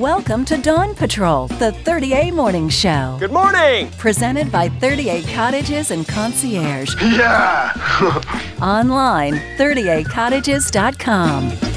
Welcome to Dawn Patrol, the 30A Morning Show. Good morning. Presented by 30A Cottages and Concierge. Yeah. Online, 30acottages.com.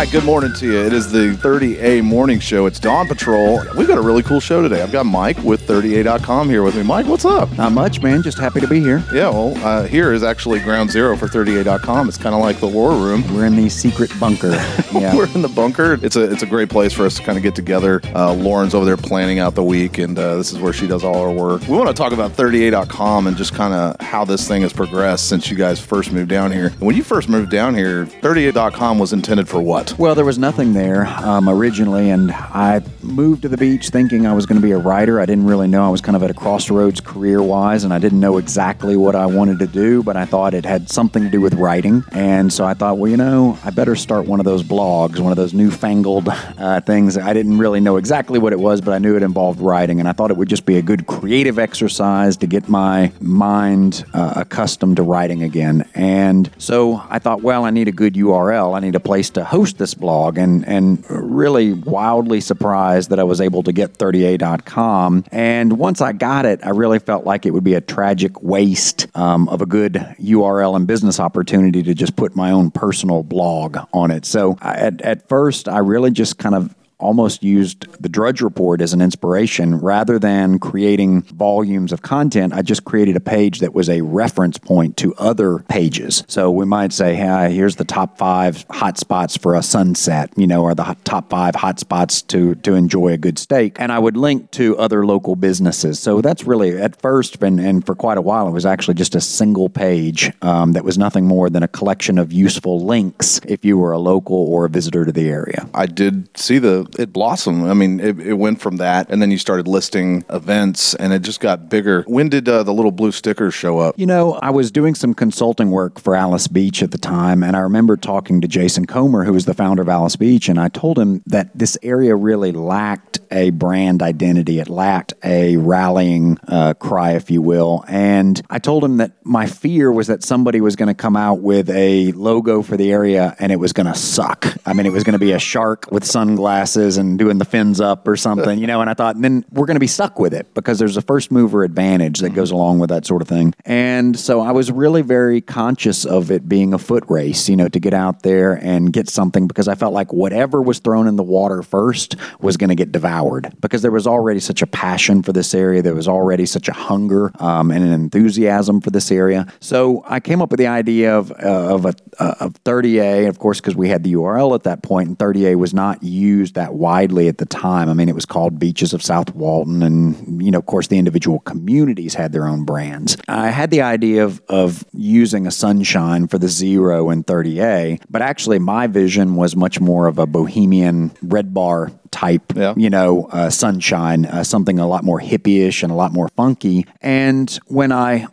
right, good morning to you. It is the 30A morning show. It's Dawn Patrol. We've got a really cool show today. I've got Mike with 30A.com here with me. Mike, what's up? Not much, man. Just happy to be here. Yeah, well, uh, here is actually ground zero for 30A.com. It's kind of like the war room. We're in the secret bunker. Yeah. We're in the bunker. It's a it's a great place for us to kind of get together. Uh, Lauren's over there planning out the week, and uh, this is where she does all her work. We want to talk about 30A.com and just kind of how this thing has progressed since you guys first moved down here. When you first moved down here, 30A.com was intended for what? Well, there was nothing there um, originally, and I moved to the beach thinking I was going to be a writer. I didn't really know. I was kind of at a crossroads career wise, and I didn't know exactly what I wanted to do, but I thought it had something to do with writing. And so I thought, well, you know, I better start one of those blogs, one of those newfangled uh, things. I didn't really know exactly what it was, but I knew it involved writing, and I thought it would just be a good creative exercise to get my mind uh, accustomed to writing again. And so I thought, well, I need a good URL. I need a place to host this blog, and and really wildly surprised that I was able to get 30a.com. And once I got it, I really felt like it would be a tragic waste um, of a good URL and business opportunity to just put my own personal blog on it. So I, at at first, I really just kind of almost used the Drudge Report as an inspiration. Rather than creating volumes of content, I just created a page that was a reference point to other pages. So we might say, hey, here's the top five hot spots for a sunset, you know, or the top five hot spots to, to enjoy a good steak. And I would link to other local businesses. So that's really, at first, and, and for quite a while, it was actually just a single page um, that was nothing more than a collection of useful links if you were a local or a visitor to the area. I did see the it blossomed. I mean, it, it went from that, and then you started listing events, and it just got bigger. When did uh, the little blue stickers show up? You know, I was doing some consulting work for Alys Beach at the time, and I remember talking to Jason Comer, who was the founder of Alys Beach, and I told him that this area really lacked a brand identity. It lacked a rallying uh, cry, if you will. And I told him that my fear was that somebody was going to come out with a logo for the area and it was going to suck. I mean, it was going to be a shark with sunglasses and doing the fins up or something, you know. And I thought, then we're going to be stuck with it because there's a first mover advantage that goes along with that sort of thing. And so I was really very conscious of it being a foot race, you know, to get out there and get something because I felt like whatever was thrown in the water first was going to get devoured because there was already such a passion for this area. There was already such a hunger um, and an enthusiasm for this area. So I came up with the idea of, uh, of a uh, of 30A, of course, because we had the URL at that point, and 30A was not used that widely at the time. I mean, it was called Beaches of South Walton, and you know, of course, the individual communities had their own brands. I had the idea of of using a sunshine for the zero and 30A, but actually, my vision was much more of a bohemian red bar type, Yeah. you know, uh, sunshine, uh, something a lot more hippie-ish and a lot more funky. And when I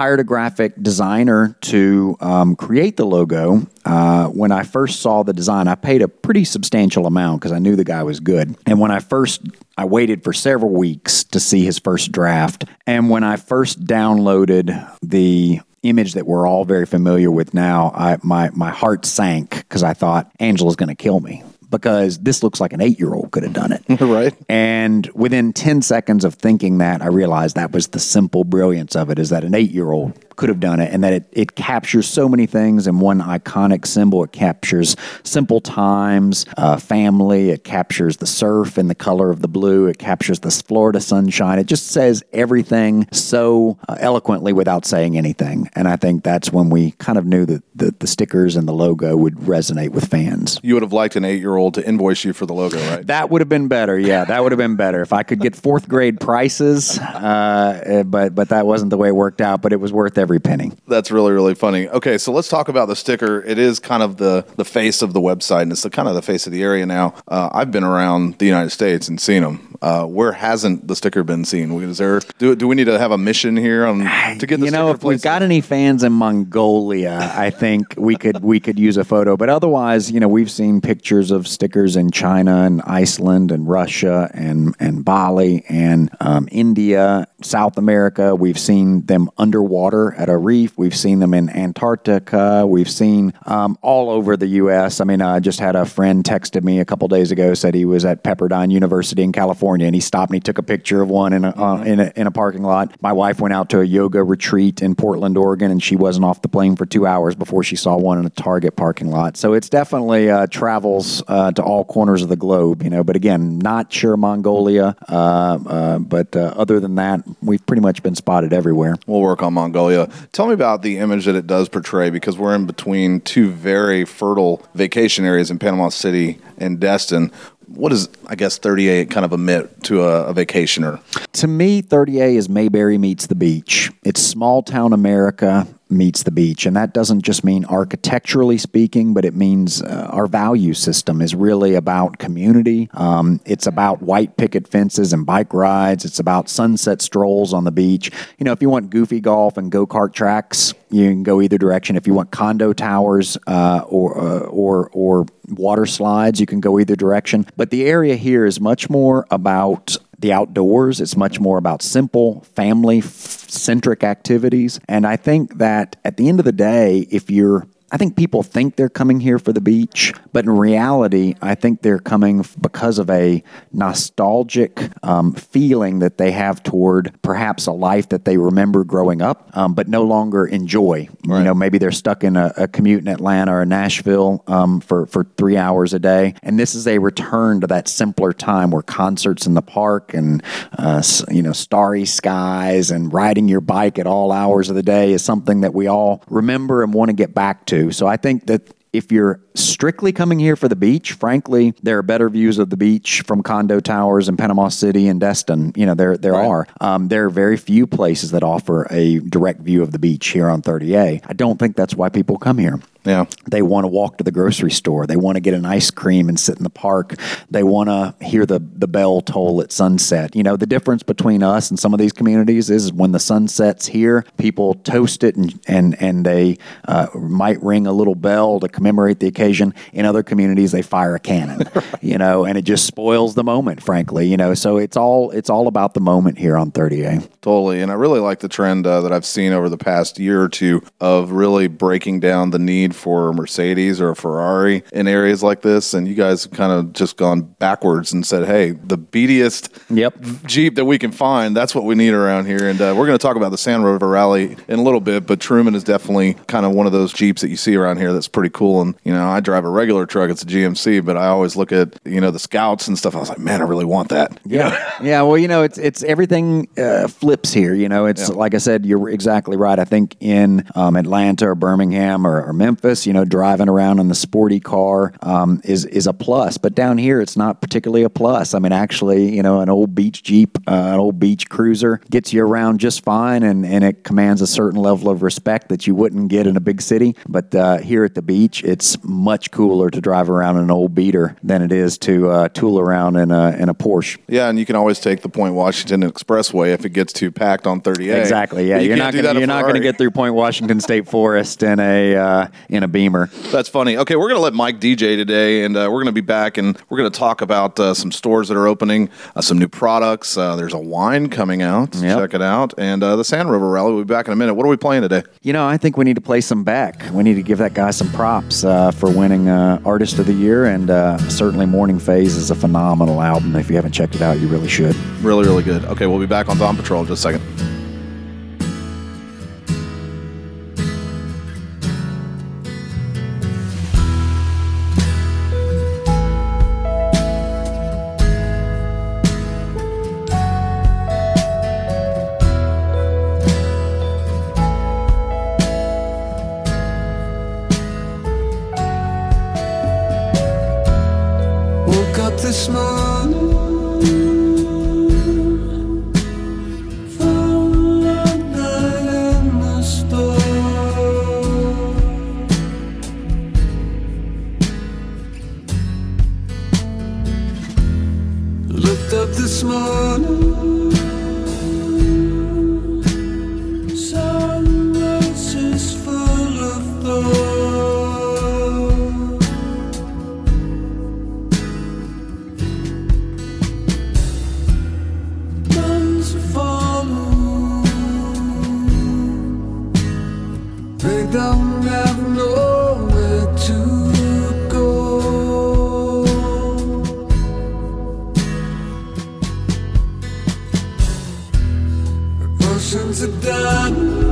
hired a graphic designer to um, create the logo. Uh, when I first saw the design, I paid a pretty substantial amount because I knew the guy was good. And when I first, I waited for several weeks to see his first draft. And when I first downloaded the image that we're all very familiar with now, I, my my heart sank because I thought Angela's going to kill me because this looks like an eight year old could have done it. Right. And within 10 seconds of thinking that, I realized that was the simple brilliance of it is that an eight year old could have done it and that it, it captures so many things in one iconic symbol. It captures simple times, uh, family, it captures the surf and the color of the blue, it captures the Florida sunshine. It just says everything so uh, eloquently without saying anything. And I think that's when we kind of knew that the, the stickers and the logo would resonate with fans. You would have liked an eight year old to invoice you for the logo, right? That would have been better. Yeah, that would have been better if I could get fourth grade prices. Uh, but but that wasn't the way it worked out. But it was worth every penny. That's really really funny. Okay, so let's talk about the sticker. It is kind of the the face of the website, and it's the kind of the face of the area now. Uh, I've been around the United States and seen them. Uh, where hasn't the sticker been seen? Is there do, do we need to have a mission here on to get the sticker? you know if we've got any fans in Mongolia, I think we could we could use a photo. But otherwise, you know, we've seen pictures of stickers in China and Iceland and Russia and and Bali and um, India, South America. We've seen them underwater at a reef. We've seen them in Antarctica. We've seen um, all over the U.S. I mean, I just had a friend texted me a couple days ago said he was at Pepperdine University in California and he stopped and he took a picture of one in a, uh, in a in a parking lot. My wife went out to a yoga retreat in Portland, Oregon, and she wasn't off the plane for two hours before she saw one in a Target parking lot. So it's definitely uh, travels uh, to all corners of the globe, you know. But again, not sure Mongolia, uh, uh, but uh, other than that, we've pretty much been spotted everywhere. We'll work on Mongolia. Tell me about the image that it does portray because we're in between two very fertile vacation areas in Panama City and Destin. What does, I guess, 30A kind of a emit to a, a vacationer? To me, 30A is Mayberry meets the beach. It's small town America meets the beach. And that doesn't just mean architecturally speaking, but it means uh, our value system is really about community. Um, it's about white picket fences and bike rides. It's about sunset strolls on the beach. You know, if you want goofy golf and go kart tracks, you can go either direction. If you want condo towers uh, or, uh, or, or water slides, you can go either direction. But the area here is much more about the outdoors. It's much more about simple, family centric activities. And I think that at the end of the day, if you're I think people think they're coming here for the beach, but in reality, I think they're coming because of a nostalgic um, feeling that they have toward perhaps a life that they remember growing up, um, but no longer enjoy. Right. You know, maybe they're stuck in a, a commute in Atlanta or Nashville um, for for three hours a day, and this is a return to that simpler time where concerts in the park and uh, you know starry skies and riding your bike at all hours of the day is something that we all remember and want to get back to. So I think that if you're strictly coming here for the beach, frankly, there are better views of the beach from condo towers in Panama City and Destin. You know, there there right. are. Um, there are very few places that offer a direct view of the beach here on 30A. I don't think that's why people come here. Yeah. They want to walk to the grocery store. They want to get an ice cream and sit in the park. They want to hear the, the bell toll at sunset. You know, the difference between us and some of these communities is when the sun sets here, people toast it and, and, and they uh, might ring a little bell to commemorate the occasion. In other communities, they fire a cannon, you know, and it just spoils the moment, frankly, you know. So it's all it's all about the moment here on 30A. Totally. And I really like the trend uh, that I've seen over the past year or two of really breaking down the need for a Mercedes or a Ferrari in areas like this. And you guys have kind of just gone backwards and said, hey, the beatiest yep. Jeep that we can find, that's what we need around here. And uh, we're going to talk about the Sand Rover Rally in a little bit, but Truman is definitely kind of one of those Jeeps that you see around here that's pretty cool. And, you know, I drive a regular truck, it's a GMC, but I always look at, you know, the Scouts and stuff. I was like, man, I really want that. Yeah. yeah. Well, you know, it's, it's everything uh, flips here. You know, it's yeah. like I said, you're exactly right. I think in um, Atlanta or Birmingham or, or, Memphis, you know, driving around in the sporty car um, is is a plus. But down here, it's not particularly a plus. I mean, actually, you know, an old beach Jeep, uh, an old beach cruiser gets you around just fine, and, and it commands a certain level of respect that you wouldn't get in a big city. But uh, here at the beach, it's much cooler to drive around in an old beater than it is to uh, tool around in a in a Porsche. Yeah, and you can always take the Point Washington Expressway if it gets too packed on 30A. Exactly. Yeah, you not gonna, you're not going to get through Point Washington State Forest in a uh, in a Beamer. That's funny. Okay, we're going to let Mike DJ today, and uh, we're going to be back, and we're going to talk about uh, some stores that are opening, uh, some new products. Uh, there's a wine coming out. Yep. Check it out, and uh, the Sand Rover Rally. We'll be back in a minute. What are we playing today? You know, I think we need to play some Beck. We need to give that guy some props for winning uh, Artist of the Year, and uh, certainly Morning Phase is a phenomenal album. If you haven't checked it out, you really should. Really, really good. Okay, we'll be back on Dawn Patrol in just a second. This oceans are done.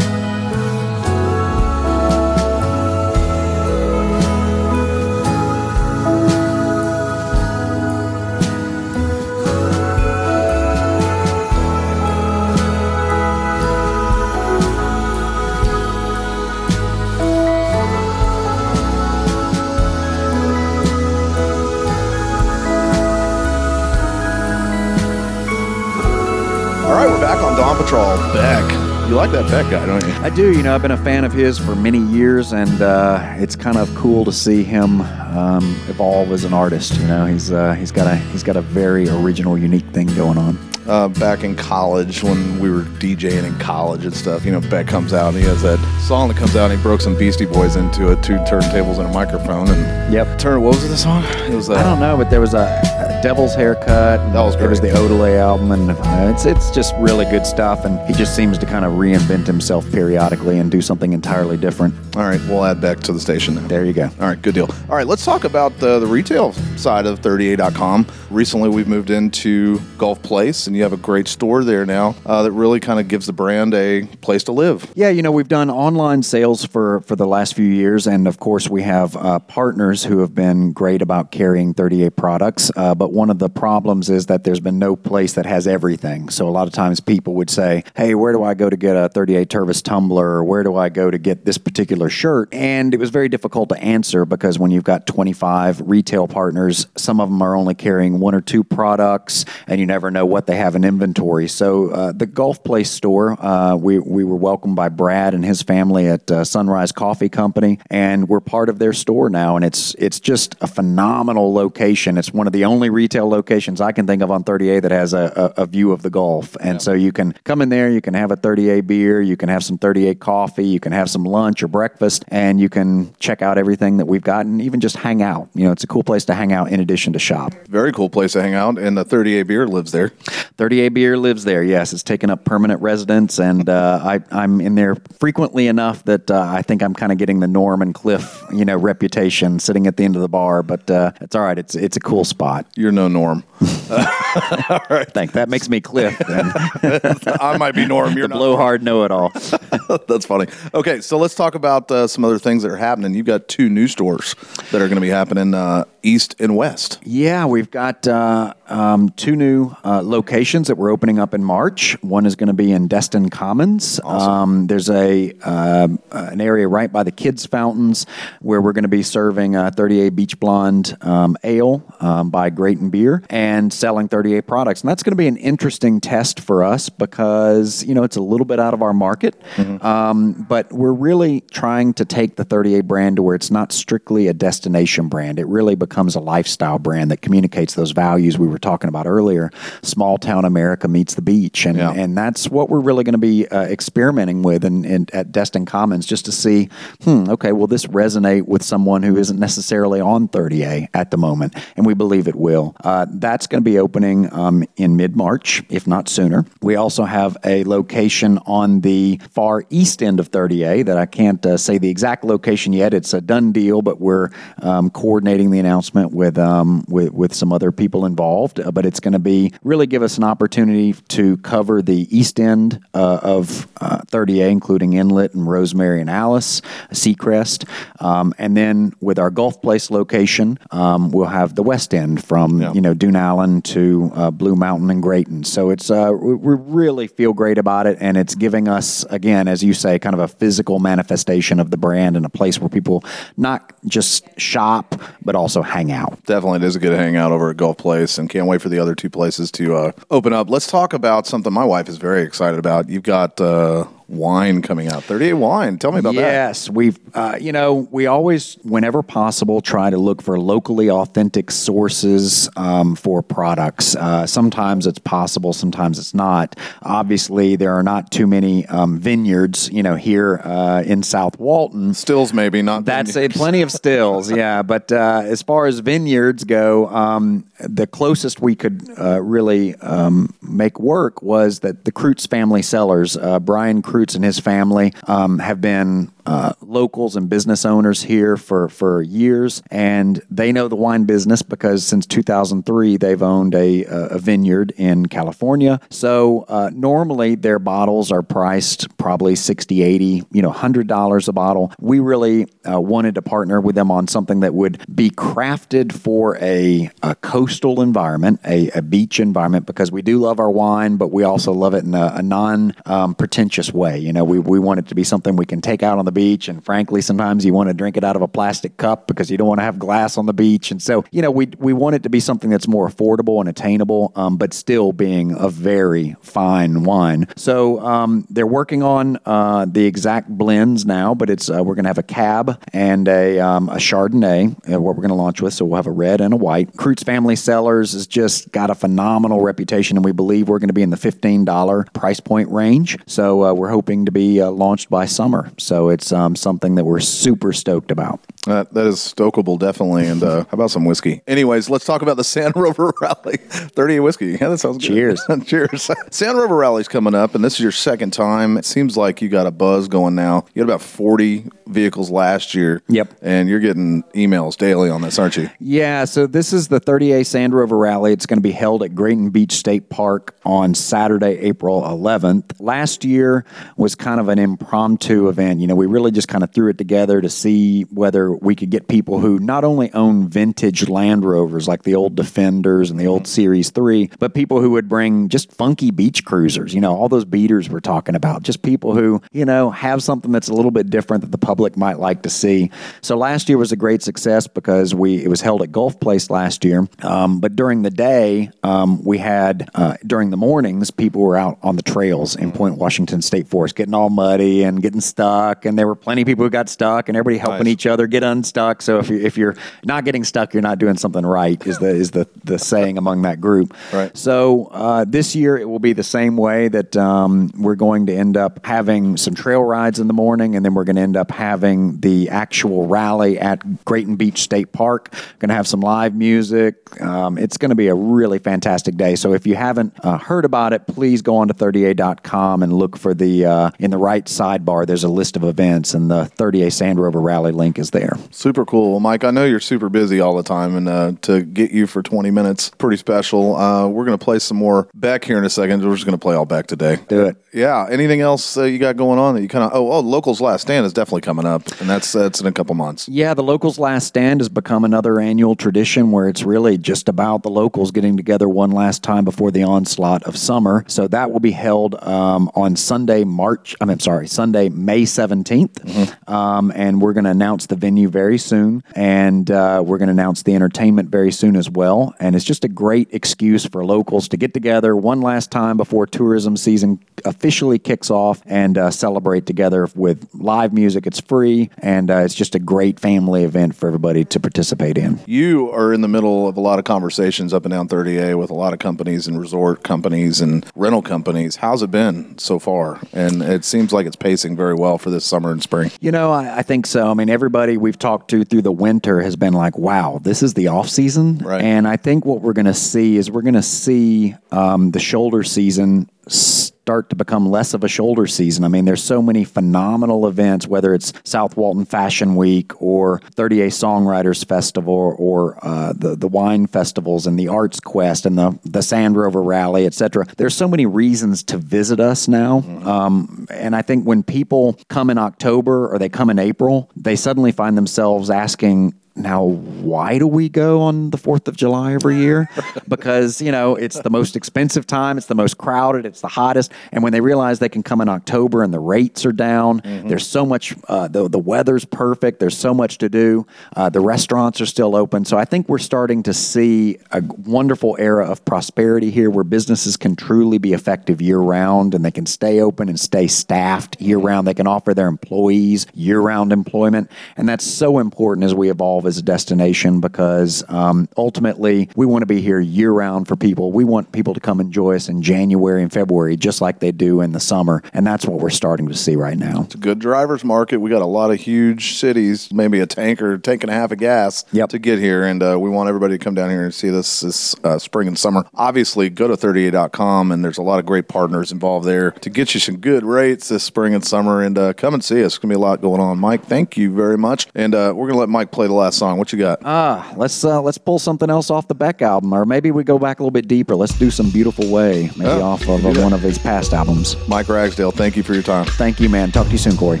Back on Dawn Patrol. Beck. You like that Beck guy, don't you? I do. You know, I've been a fan of his for many years, and uh, it's kind of cool to see him um, evolve as an artist. You know, he's uh, he's got a he's got a very original, unique thing going on. Uh, back in college when we were DJing in college and stuff. You know, Beck comes out and he has that song that comes out and he broke some Beastie Boys into it, two turntables and a microphone. And Yep. turn, what was the song? It was uh, I don't know, but there was a, a Devil's Haircut. That was great. It was the. Odelay album, and uh, it's it's just really good stuff. And he just seems to kind of reinvent himself periodically and do something entirely different. All right, we'll add Beck to the station now. There you go. All right, good deal. All right, let's talk about the, the retail side of 30A.com. Recently, we've moved into Gulf Place, and you have a great store there now uh, that really kind of gives the brand a place to live. Yeah, you know, we've done online sales for, for the last few years, and of course, we have uh, partners who have been great about carrying 30A products. Uh, but one of the problems is that there's been no place that has everything. So a lot of times people would say, Hey, where do I go to get a 30A Tervis tumbler? Or where do I go to get this particular shirt? And it was very difficult to answer because when you've got 25 retail partners, some of them are only carrying one or two products, and you never know what they have have in inventory. So uh, the Gulf Place store, uh, we we were welcomed by Brad and his family at uh, Sunrise Coffee Company, and we're part of their store now. And it's it's just a phenomenal location. It's one of the only retail locations I can think of on 30A that has a, a, a view of the Gulf. And so you can come in there, you can have a 30A beer, you can have some 30A coffee, you can have some lunch or breakfast, and you can check out everything that we've got, and even just hang out. You know, it's a cool place to hang out in addition to shop. Very cool place to hang out, and the 30A beer lives there. 30A Beer lives there. Yes, it's taken up permanent residence, and uh, I, I'm in there frequently enough that uh, I think I'm kind of getting the Norm and Cliff, you know, reputation sitting at the end of the bar. But uh, it's all right. It's it's a cool spot. You're no Norm. all right. Thank that makes me Cliff. I might be Norm. You're the blowhard know-it-all. That's funny. Okay, so let's talk about uh, some other things that are happening. You've got two new stores that are going to be happening uh, east and west. Yeah, we've got uh, um, two new uh, locations that we're opening up in March. One is going to be in Destin Commons. Um, there's a uh, an area right by the kids' fountains where we're going to be serving uh, 30A Beach Blonde um, ale um, by Grayton Beer and selling 30A products. And that's going to be an interesting test for us because you know it's a little bit out of our market, um, but we're really trying to take the 30A brand to where it's not strictly a destination brand. It really becomes a lifestyle brand that communicates those values we were talking about earlier. Small town America meets the beach, and Yeah. and that's what we're really going to be uh, experimenting with in, in, at Destin Commons, just to see, hmm, okay, will this resonate with someone who isn't necessarily on 30A at the moment? And we believe it will. Uh, that's going to be opening um, in mid March, if not sooner. We also have a location on the far east end of 30A that I can't uh, say the exact location yet. It's a done deal, but we're um, coordinating the announcement with um, with, with some other people involved. Uh, but it's going to be really give us an opportunity to cover the east end uh, of uh, 30A, including Inlet and Rosemary and Alys, Seacrest, um, and then with our Gulf Place location, um, we'll have the west end from Yeah. you know Dune Allen to uh, Blue Mountain and Grayton. So it's uh, we, we really feel great about it, and it's giving us again, as you say, kind of a physical manifestation of the brand and a place where people not just shop but also hang out. Definitely, it is a good hangout over at Gulf Place, and can't wait for the other two places to uh, open up. Let's talk about something my wife is very excited about. You've got uh, wine coming out, 30A wine. Tell me about that. yes, we've uh, you know we always, whenever possible, try to look for locally authentic sources um, for products. Uh, sometimes it's possible, sometimes it's not. Obviously, there are not too many um, vineyards, you know, here uh, in South Walton. Stills, maybe not. That's vineyards. it. Plenty of stills, yeah. But uh, as far as vineyards go, um, the closest we could uh, really um, make work was that the Kreutz family cellars, uh, Brian Kreutz and his family, um, have been uh, locals and business owners here for, for years, and they know the wine business because since 2003 they've owned a, a vineyard in California. So uh, normally their bottles are priced probably 60, 80, you know, $100 a bottle. We really uh, wanted to partner with them on something that would be crafted for a, a coastal environment, a, a beach environment, because we do love our wine, but we also love it in a, a non um, pretentious way. You know, we, we want it to be something we can take out on the beach. And frankly, sometimes you want to drink it out of a plastic cup because you don't want to have glass on the beach. And so, you know, we, we want it to be something that's more affordable and attainable, um, but still being a very fine wine. So um, they're working on uh, the exact blends now, but it's uh, we're going to have a cab and a, um, a Chardonnay, uh, what we're going to launch with. So we'll have a red and a white. Kreutz Family Cellars has just got a phenomenal reputation, and we believe we're going to be in the $15 price point range. So uh, we're hoping to be uh, launched by summer. So it's um, something that we're super stoked about. That, that is stokable, definitely. And uh, how about some whiskey? Anyways, let's talk about the Sand Rover Rally. 30A whiskey. Yeah, that sounds good. Cheers. Cheers. Sand Rover Rally's coming up, and this is your second time. It seems like you got a buzz going now. You had about 40 vehicles last year. Yep. And you're getting emails daily on this, aren't you? Yeah, so this is the 30A Sand Rover Rally. It's going to be held at Grayton Beach State Park on Saturday, April 11th. Last year was kind of an impromptu event. You know, we really just kind of threw it together to see whether we could get people who not only own vintage Land Rovers like the old Defenders and the old Series 3, but people who would bring just funky beach cruisers, you know, all those beaters we're talking about, just people who, you know, have something that's a little bit different that the public might like to see. So last year was a great success because we it was held at Gulf Place last year. Um, but during the day, um, we had uh, during the mornings, people were out on the trails in Point Washington State Forest, getting all muddy and getting stuck. And there were plenty of people who got stuck, and everybody helping Nice. each other get unstuck. So if you if you're not getting stuck, you're not doing something right. Is the is the the saying among that group. Right. So uh, this year it will be the same way that um, we're going to end up having some trail rides in the morning, and then we're going to end up having the actual rally at Grayton Beach State Park. Going to have some live music. Um, it's going to be a really fantastic day. So if you haven't uh, heard about it, please go on to 30a.com and look for the uh, in the right sidebar. There's a list of events, and the 30a Sand Rover Rally link is there. Super cool. Well, Mike, I know you're super busy all the time, and uh, to get you for 20 minutes, pretty special. Uh, we're going to play some more Beck here in a second. We're just going to play all Beck today. Do it. Yeah. Anything else uh, you got going on that you kind of? Oh, oh, locals last stand is definitely coming up, and that's that's in a couple months. Yeah, the locals last stand has become another annual tradition where it's really just about the locals getting together one last time before the onslaught of summer. So that will be held um, on Sunday, March. I mean, sorry, Sunday, May 17th, um, and we're going to announce the venue very soon, and uh, we're going to announce the entertainment very soon as well. And it's just a great excuse for locals to get together one last time before tourism season officially kicks off and uh, celebrate together with live music. It's free, and uh, it's just a great family event for everybody to participate in. You are in the middle of a lot of conversations up and down 30A with a lot of companies and resort companies and rental companies. How's it been so far? And it seems like it's pacing very well for this summer and spring. You know, I, I think so. I mean, everybody we've talked to through the winter has been like, "Wow, this is the off season." Right. And I think what we're going to see is we're going to see um, the shoulder season start to become less of a shoulder season. I mean, there's so many phenomenal events, whether it's South Walton Fashion Week or 30A Songwriters Festival or uh, the the wine festivals and the Arts Quest and the the Sand Rover Rally, etc. There's so many reasons to visit us now, um, and I think when people come in October or they come in April, they suddenly find themselves asking. Now, why do we go on the 4th of July every year? because, you know, it's the most expensive time, it's the most crowded, it's the hottest. And when they realize they can come in October and the rates are down, there's so much, uh, the, the weather's perfect, there's so much to do, uh, the restaurants are still open. So I think we're starting to see a wonderful era of prosperity here where businesses can truly be effective year round and they can stay open and stay staffed year round. They can offer their employees year round employment. And that's so important as we evolve as a destination because um, ultimately we want to be here year round for people. We want people to come enjoy us in January and February just like they do in the summer. And that's what we're starting to see right now. It's a good driver's market. We got a lot of huge cities, maybe a tanker, tank and a half of gas Yep. to get here. And uh, we want everybody to come down here and see this this uh, spring and summer. Obviously, go to 30A.com and there's a lot of great partners involved there to get you some good rates this spring and summer. And uh, come and see us. It's going to be a lot going on. Mike, thank you very much. And uh, we're going to let Mike play the last song. What you got? Ah, let's uh, let's pull something else off the Beck album, or maybe we go back a little bit deeper. Let's do some "Beautiful Way," maybe Oh, off of uh, one of his past albums. Mike Ragsdale, thank you for your time. Thank you, man. Talk to you soon, Corey.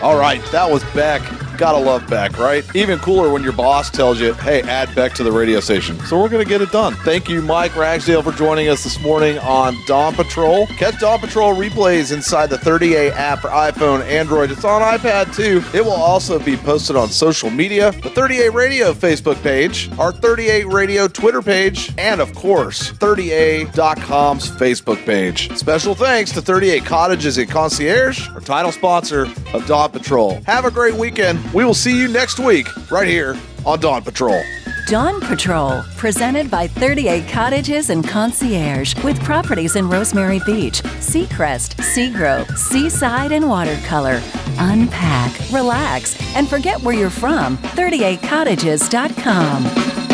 All right, that was Beck. Gotta love Beck, right? Even cooler when your boss tells you, hey, add Beck to the radio station. So we're gonna get it done. Thank you, Mike Ragsdale, for joining us this morning on Dawn Patrol. Catch Dawn Patrol replays inside the 30A app for iPhone, Android. It's on iPad too. It will also be posted on social media, the 30A Radio Facebook page, our 30A Radio Twitter page, and of course, 30A.com's Facebook page. Special thanks to 30A Cottages and Concierge, our title sponsor of Dawn Patrol. Have a great weekend. We will see you next week right here on Dawn Patrol. Dawn Patrol, presented by 30A Cottages and Concierge, with properties in Rosemary Beach, Seacrest, Seagrove, Seaside, and Watercolor. Unpack, relax, and forget where you're from. 30acottages.com.